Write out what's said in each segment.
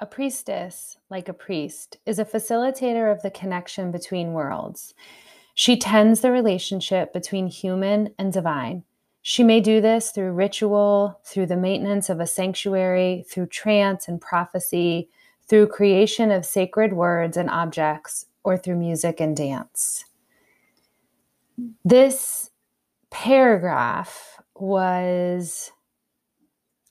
A priestess, like a priest, is a facilitator of the connection between worlds. She tends the relationship between human and divine. She may do this through ritual, through the maintenance of a sanctuary, through trance and prophecy, through creation of sacred words and objects, or through music and dance. This paragraph was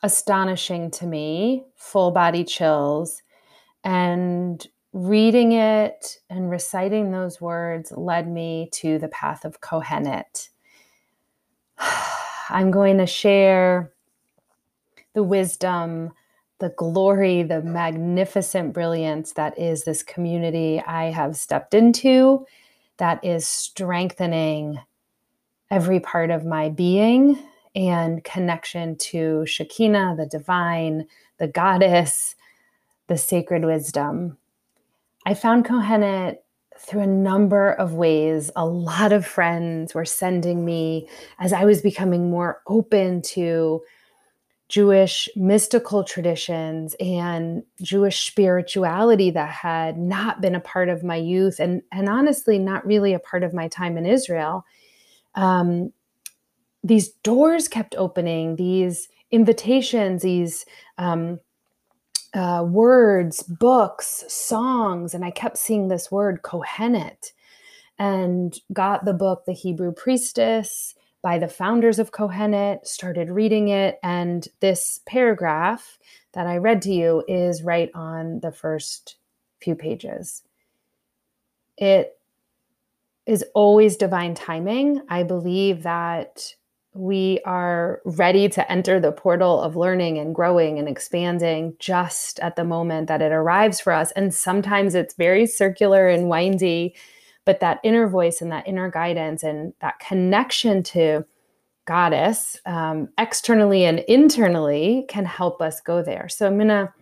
astonishing to me, full body chills. And reading it and reciting those words led me to the path of Kohenet. I'm going to share the wisdom, the glory, the magnificent brilliance that is this community I have stepped into that is strengthening every part of my being and connection to Shekinah, the divine, the goddess, the sacred wisdom. I found Kohenet through a number of ways. A lot of friends were sending me as I was becoming more open to Jewish mystical traditions and Jewish spirituality that had not been a part of my youth and, and honestly not really a part of my time in Israel. Um, these doors kept opening, these invitations, these um, uh, words, books, songs, and I kept seeing this word Kohenet and got the book, The Hebrew Priestess, by the founders of Kohenet, started reading it, and this paragraph that I read to you is right on the first few pages. It is always divine timing. I believe that we are ready to enter the portal of learning and growing and expanding just at the moment that it arrives for us. And sometimes it's very circular and windy, but that inner voice and that inner guidance and that connection to goddess um, externally and internally can help us go there. So I'm going to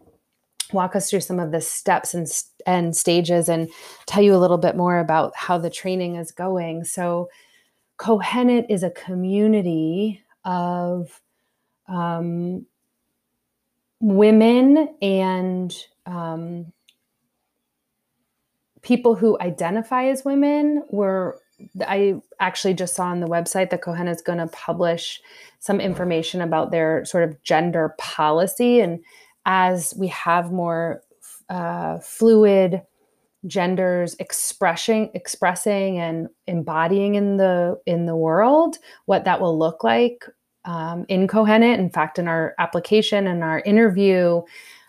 walk us through some of the steps and, and stages and tell you a little bit more about how the training is going. So, Kohenet is a community of um, women and um, people who identify as women were I actually just saw on the website that Kohenet is going to publish some information about their sort of gender policy. And as we have more uh, fluid genders expressing expressing and embodying in the in the world what that will look like um, in Kohenet. In fact, in our application and our interview,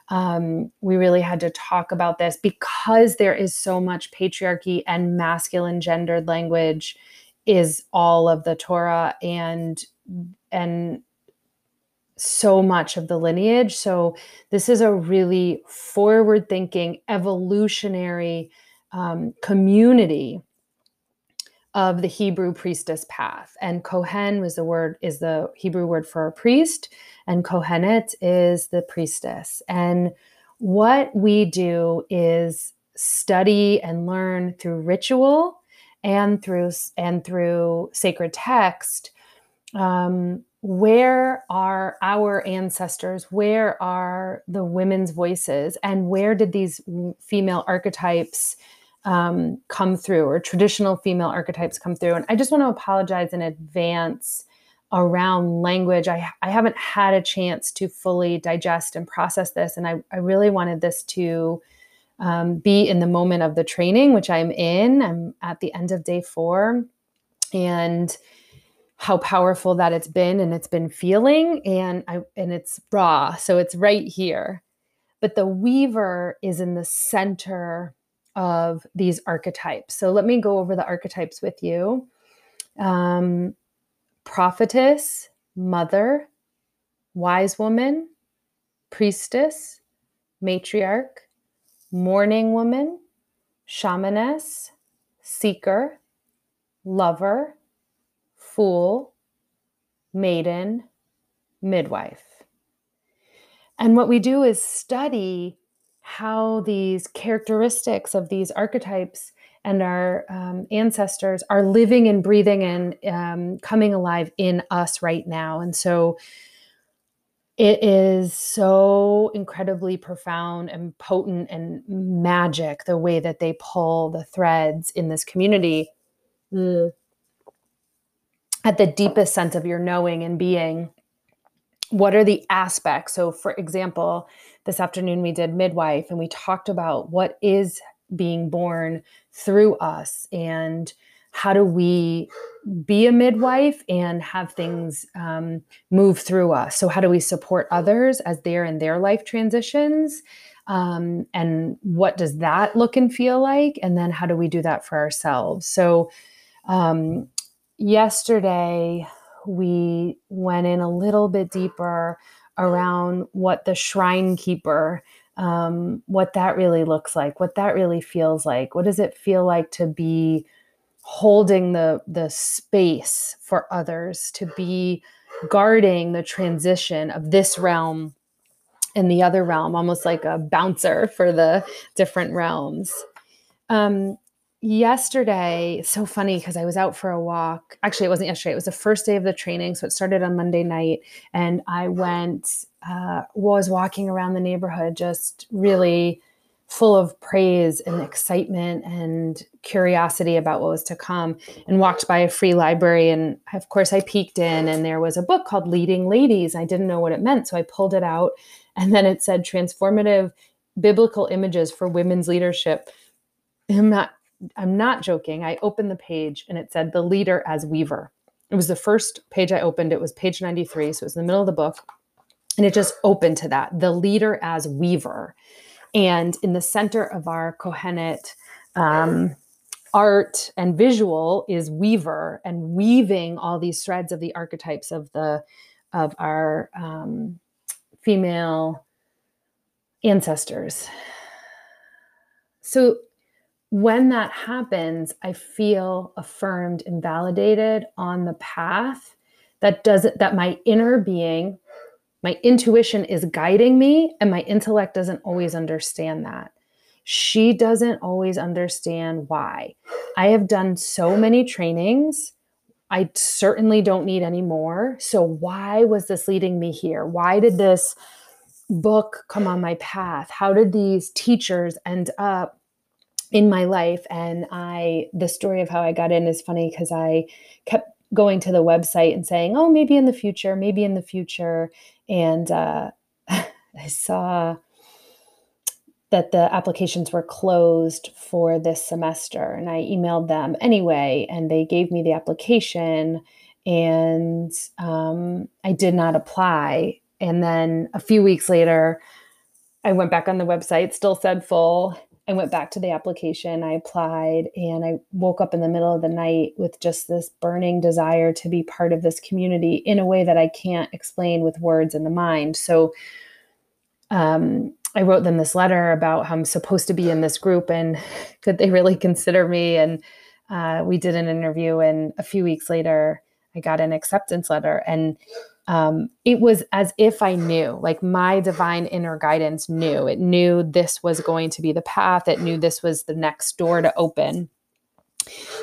um, we really had to talk about this because there is so much patriarchy and masculine gendered language is all of the Torah and and so much of the lineage. So, this is a really forward thinking, evolutionary um, community of the Hebrew priestess path. And Kohen was the word, is the Hebrew word for a priest, and Kohenet is the priestess. And what we do is study and learn through ritual and through and through sacred text um, where are our ancestors? Where are the women's voices? And where did these female archetypes um, come through, or traditional female archetypes come through? And I just want to apologize in advance around language. I, I haven't had a chance to fully digest and process this. And I, I really wanted this to um, be in the moment of the training, which I'm in. I'm at the end of day four. And how powerful that it's been and it's been feeling and I and it's raw so it's right here. But the weaver is in the center of these archetypes. So let me go over the archetypes with you. Um, prophetess mother wise woman priestess matriarch mourning woman shamaness seeker lover fool, maiden, midwife. And what we do is study how these characteristics of these archetypes and our um, ancestors are living and breathing and um, coming alive in us right now. And so it is so incredibly profound and potent and magic the way that they pull the threads in this community mm. At the deepest sense of your knowing and being what are the aspects? So for example this afternoon we did midwife and we talked about what is being born through us and how do we be a midwife and have things um, move through us. So how do we support others as they're in their life transitions? Um, and what does that look and feel like? And then how do we do that for ourselves? So um, yesterday we went in a little bit deeper around what the shrine keeper um, what that really looks like what that really feels like. What does it feel like to be holding the the space for others to be guarding the transition of this realm and the other realm almost like a bouncer for the different realms? Um, yesterday so funny because i was out for a walk. Actually it wasn't yesterday it was the first day of the training so it started on monday night and i went uh, was walking around the neighborhood just really full of praise and excitement and curiosity about what was to come and walked by a free library and of course i peeked in and there was a book called leading ladies i didn't know what it meant so i pulled it out and then it said transformative biblical images for women's leadership. I'm not I'm not joking. I opened the page and it said the leader as weaver. It was the first page I opened. It was page 93. So it was in the middle of the book. And it just opened to that the leader as weaver. And in the center of our Kohenet um, art and visual is weaver and weaving all these threads of the archetypes of the of our um, female ancestors. So when that happens, I feel affirmed and validated on the path that doesn't, that my inner being, my intuition is guiding me, and my intellect doesn't always understand that. She doesn't always understand why. I have done so many trainings. I certainly don't need any more. So, why was this leading me here? Why did this book come on my path? How did these teachers end up in my life and i the story of how i got in is funny because i kept going to the website and saying oh maybe in the future maybe in the future and uh, i saw that the applications were closed for this semester and i emailed them anyway and they gave me the application and um, i did not apply and then a few weeks later i went back on the website still said full I went back to the application, I applied, and I woke up in the middle of the night with just this burning desire to be part of this community in a way that I can't explain with words in the mind. So um, I wrote them this letter about how I'm supposed to be in this group and could they really consider me? And uh, we did an interview, and a few weeks later, I got an acceptance letter. And um, it was as if I knew, like my divine inner guidance knew. It knew this was going to be the path, it knew this was the next door to open.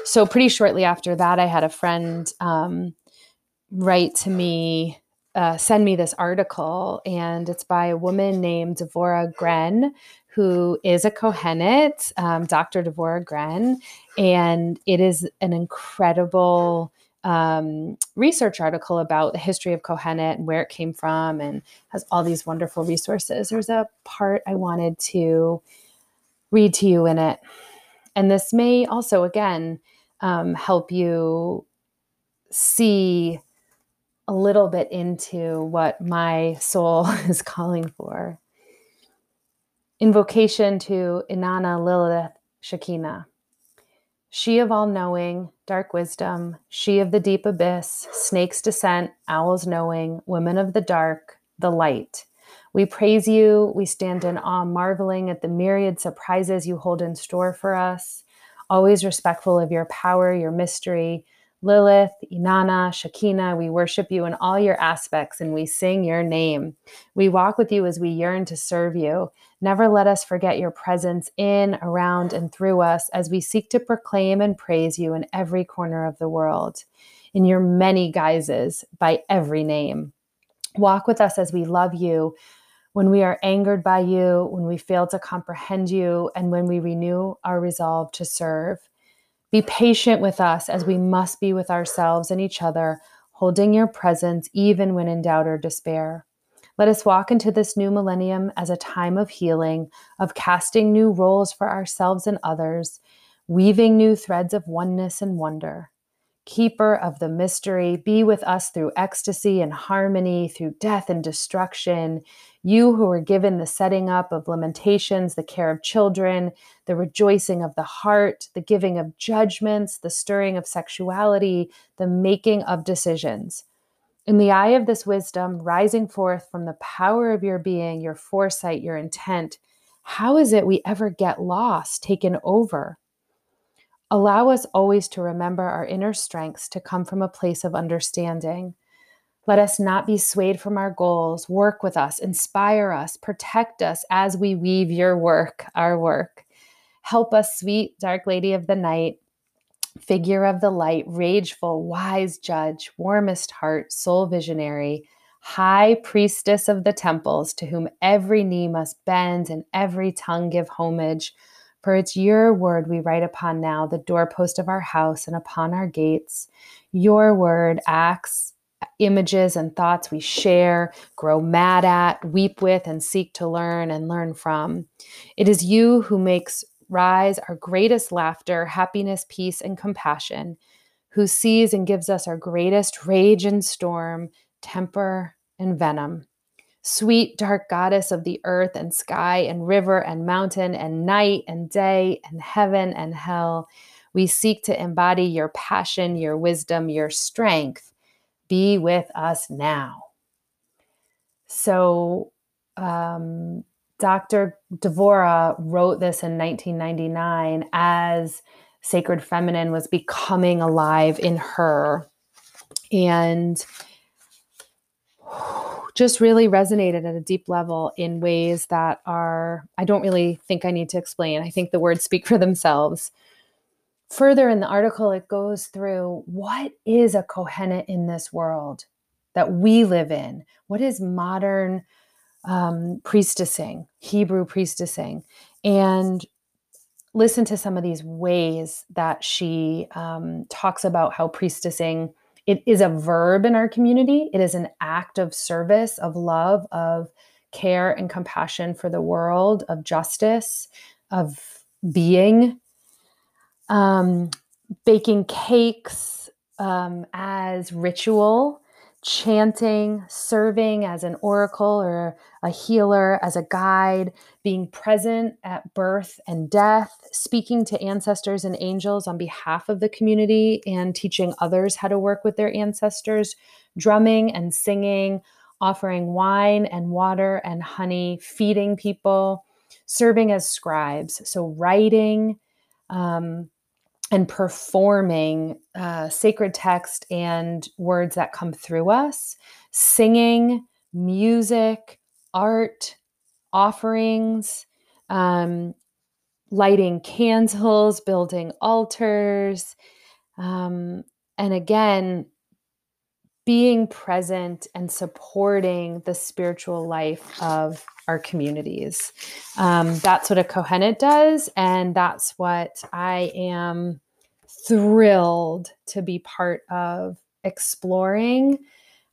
So, pretty shortly after that, I had a friend um, write to me, uh, send me this article, and it's by a woman named Devora Grenn, who is a Kohenet, um, Dr. Devora Grenn. And it is an incredible um, research article about the history of Kohenet and where it came from and has all these wonderful resources. There's a part I wanted to read to you in it. And this may also, again, um, help you see a little bit into what my soul is calling for. Invocation to Inanna Lilith Shekinah. She of all knowing, dark wisdom, she of the deep abyss, snake's descent, owl's knowing, women of the dark, the light. We praise you. We stand in awe, marveling at the myriad surprises you hold in store for us, always respectful of your power, your mystery, Lilith, Inanna, Shekinah, we worship you in all your aspects and we sing your name. We walk with you as we yearn to serve you. Never let us forget your presence in, around, and through us as we seek to proclaim and praise you in every corner of the world, in your many guises, by every name. Walk with us as we love you, when we are angered by you, when we fail to comprehend you, and when we renew our resolve to serve. Be patient with us as we must be with ourselves and each other, holding your presence even when in doubt or despair. Let us walk into this new millennium as a time of healing, of casting new roles for ourselves and others, weaving new threads of oneness and wonder. Keeper of the mystery, be with us through ecstasy and harmony, through death and destruction. You who are given the setting up of lamentations, the care of children, the rejoicing of the heart, the giving of judgments, the stirring of sexuality, the making of decisions. In the eye of this wisdom, rising forth from the power of your being, your foresight, your intent, how is it we ever get lost, taken over? Allow us always to remember our inner strengths to come from a place of understanding. Let us not be swayed from our goals. Work with us, inspire us, protect us as we weave your work, our work. Help us, sweet dark lady of the night, figure of the light, rageful, wise judge, warmest heart, soul visionary, high priestess of the temples, to whom every knee must bend and every tongue give homage. For it's your word we write upon now, the doorpost of our house and upon our gates. Your word, acts, images, and thoughts we share, grow mad at, weep with, and seek to learn and learn from. It is you who makes rise our greatest laughter, happiness, peace, and compassion, who sees and gives us our greatest rage and storm, temper and venom. Sweet, dark goddess of the earth and sky and river and mountain and night and day and heaven and hell, we seek to embody your passion, your wisdom, your strength. Be with us now. So, um, Dr. Devora wrote this in 1999 as Sacred Feminine was becoming alive in her. And just really resonated at a deep level in ways that are, I don't really think I need to explain. I think the words speak for themselves. Further in the article, it goes through what is a Kohenet in this world that we live in? What is modern um, priestessing, Hebrew priestessing, and listen to some of these ways that she um, talks about how priestessing it is a verb in our community. It is an act of service of love of care and compassion for the world of justice of being um, baking cakes um, as ritual chanting, serving as an oracle or a healer, as a guide, being present at birth and death, speaking to ancestors and angels on behalf of the community, and teaching others how to work with their ancestors, drumming and singing, offering wine and water and honey, feeding people, serving as scribes. So, writing, um, and performing uh, sacred text and words that come through us, singing, music, art, offerings, um, lighting candles, building altars, um, and again, being present and supporting the spiritual life of our communities. Um, that's what a Kohenet does. And that's what I am thrilled to be part of exploring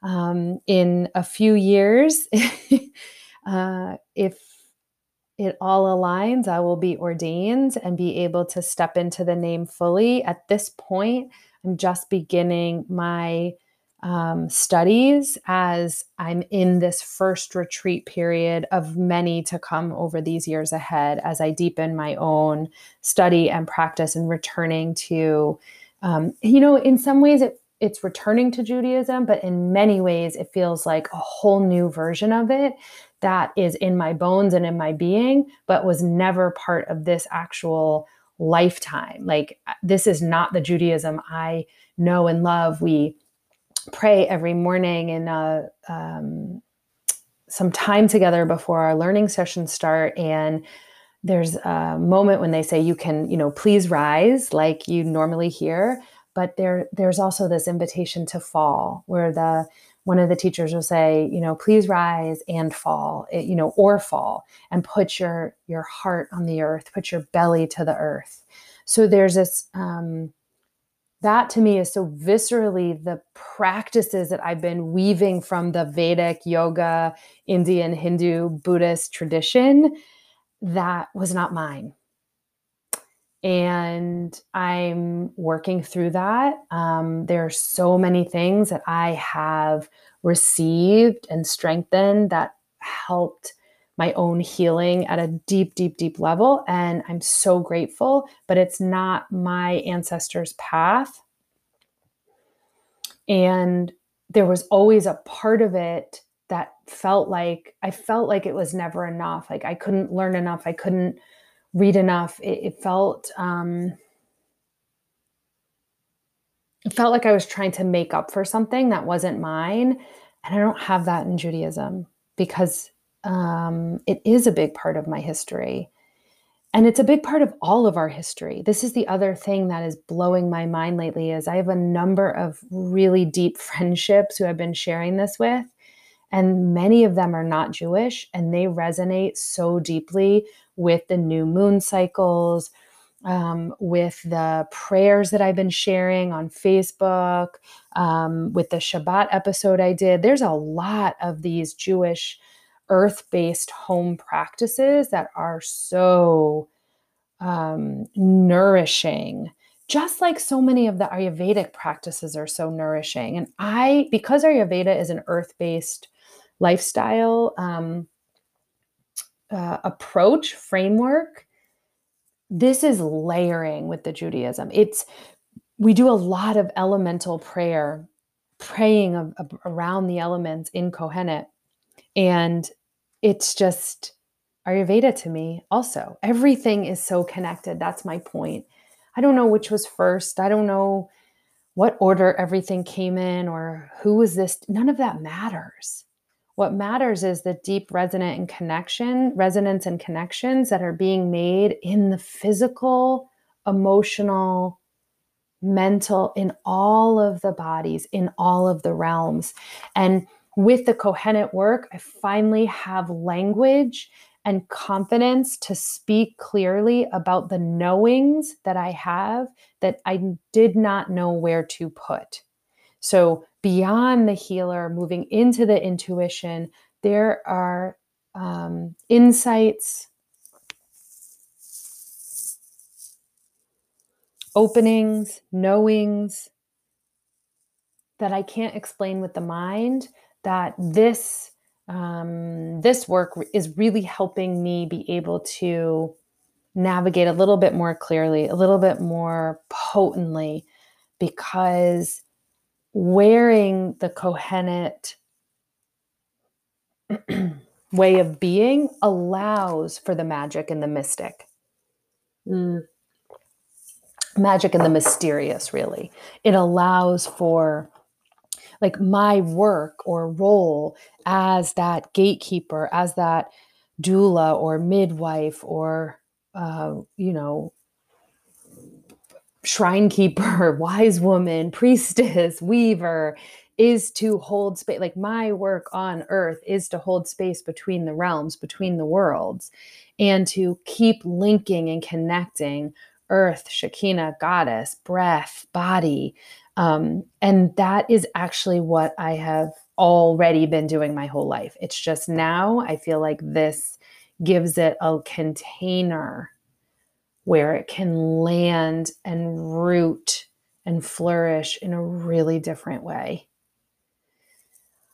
um, in a few years. uh, if it all aligns, I will be ordained and be able to step into the name fully. At this point, I'm just beginning my um, studies as I'm in this first retreat period of many to come over these years ahead as I deepen my own study and practice and returning to, um, you know, in some ways it, it's returning to Judaism, but in many ways it feels like a whole new version of it that is in my bones and in my being, but was never part of this actual lifetime. Like, this is not the Judaism I know and love. We pray every morning and uh, um, some time together before our learning sessions start and there's a moment when they say you can you know please rise like you normally hear but there there's also this invitation to fall where the one of the teachers will say, you know, please rise and fall, eh, you know, or fall and put your your heart on the earth, put your belly to the earth. So there's this um, that to me is so viscerally the practices that I've been weaving from the Vedic yoga, Indian, Hindu, Buddhist tradition that was not mine. And I'm working through that. Um, there are so many things that I have received and strengthened that helped my own healing at a deep, deep, deep level. And I'm so grateful, but it's not my ancestors' path. And there was always a part of it that felt like I felt like it was never enough. Like I couldn't learn enough. I couldn't read enough. It, it felt, um, it felt like I was trying to make up for something that wasn't mine. And I don't have that in Judaism because um, it is a big part of my history. And it's a big part of all of our history. This is the other thing that is blowing my mind lately is I have a number of really deep friendships who I've been sharing this with and many of them are not Jewish and they resonate so deeply with the new moon cycles, um, with the prayers that I've been sharing on Facebook, um, with the Shabbat episode I did. There's a lot of these Jewish earth based home practices that are so um, nourishing. Just like so many of the Ayurvedic practices are so nourishing. And I, because Ayurveda is an earth based lifestyle um, uh, approach, framework, this is layering with the Judaism. It's, we do a lot of elemental prayer, praying of, of, around the elements in Kohenet. And it's just Ayurveda to me also. Everything is so connected. That's my point. I don't know which was first. I don't know what order everything came in or who was this. None of that matters. What matters is the deep resonant and connection, resonance and connections that are being made in the physical, emotional, mental, in all of the bodies, in all of the realms. And with the Kohenet work, I finally have language and confidence to speak clearly about the knowings that I have that I did not know where to put. So, beyond the healer, moving into the intuition, there are um, insights, openings, knowings that I can't explain with the mind. That this um, this work is really helping me be able to navigate a little bit more clearly, a little bit more potently, because wearing the Kohenet way of being allows for the magic and the mystic. Mm. Magic and the mysterious, really. It allows for like my work or role as that gatekeeper, as that doula or midwife or, uh, you know, shrine keeper, wise woman, priestess, weaver is to hold space. Like my work on earth is to hold space between the realms, between the worlds, and to keep linking and connecting earth, Shekinah, goddess, breath, body. Um, and that is actually what I have already been doing my whole life. It's just now I feel like this gives it a container where it can land and root and flourish in a really different way.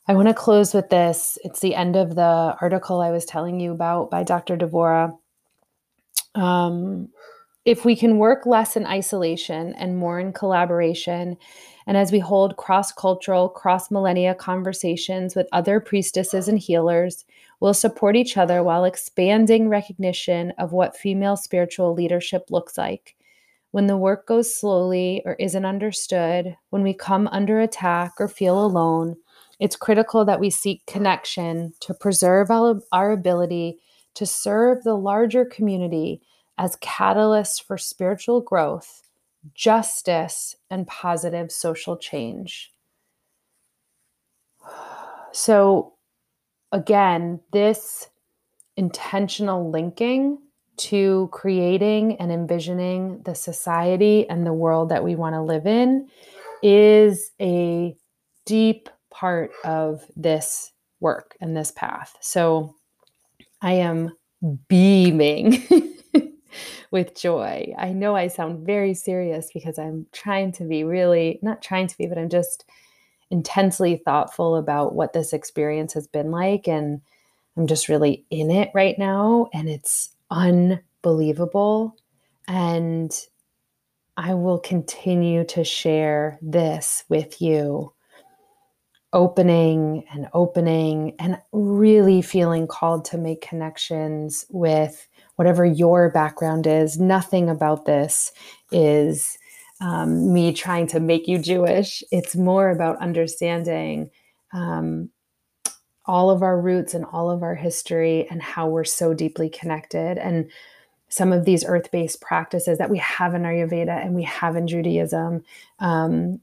I want to close with this. It's the end of the article I was telling you about by Dr. Devora. Um, if we can work less in isolation and more in collaboration, and as we hold cross cultural, cross millennia conversations with other priestesses and healers, we'll support each other while expanding recognition of what female spiritual leadership looks like. When the work goes slowly or isn't understood, when we come under attack or feel alone, it's critical that we seek connection to preserve our, our ability to serve the larger community as catalysts for spiritual growth, justice, and positive social change. So, again, this intentional linking to creating and envisioning the society and the world that we want to live in is a deep part of this work and this path. So I am beaming with joy. I know I sound very serious because I'm trying to be really, not trying to be, but I'm just intensely thoughtful about what this experience has been like. And I'm just really in it right now. And it's unbelievable. And I will continue to share this with you, opening and opening, and really feeling called to make connections with whatever your background is. Nothing about this is um, me trying to make you Jewish. It's more about understanding um, all of our roots and all of our history and how we're so deeply connected. And some of these earth based practices that we have in Ayurveda and we have in Judaism um,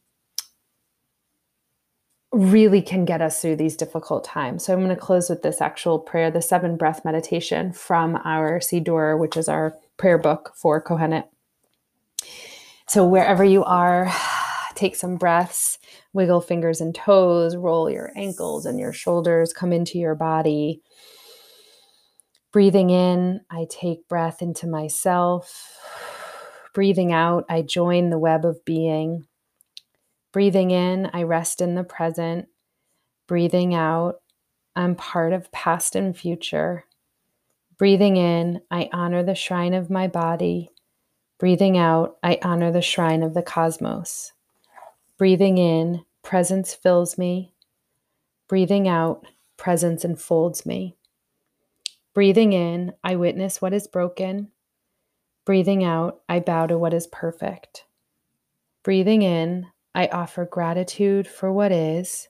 really can get us through these difficult times. So I'm going to close with this actual prayer, the seven breath meditation from our Siddur, which is our prayer book for Kohenet. So wherever you are, take some breaths, wiggle fingers and toes, roll your ankles and your shoulders, come into your body. Breathing in, I take breath into myself. Breathing out, I join the web of being. Breathing in, I rest in the present. Breathing out, I'm part of past and future. Breathing in, I honor the shrine of my body. Breathing out, I honor the shrine of the cosmos. Breathing in, presence fills me. Breathing out, presence enfolds me. Breathing in, I witness what is broken. Breathing out, I bow to what is perfect. Breathing in, I offer gratitude for what is.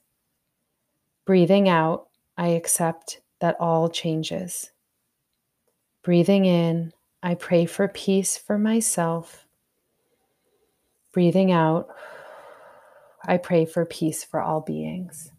Breathing out, I accept that all changes. Breathing in, I pray for peace for myself. Breathing out, I pray for peace for all beings.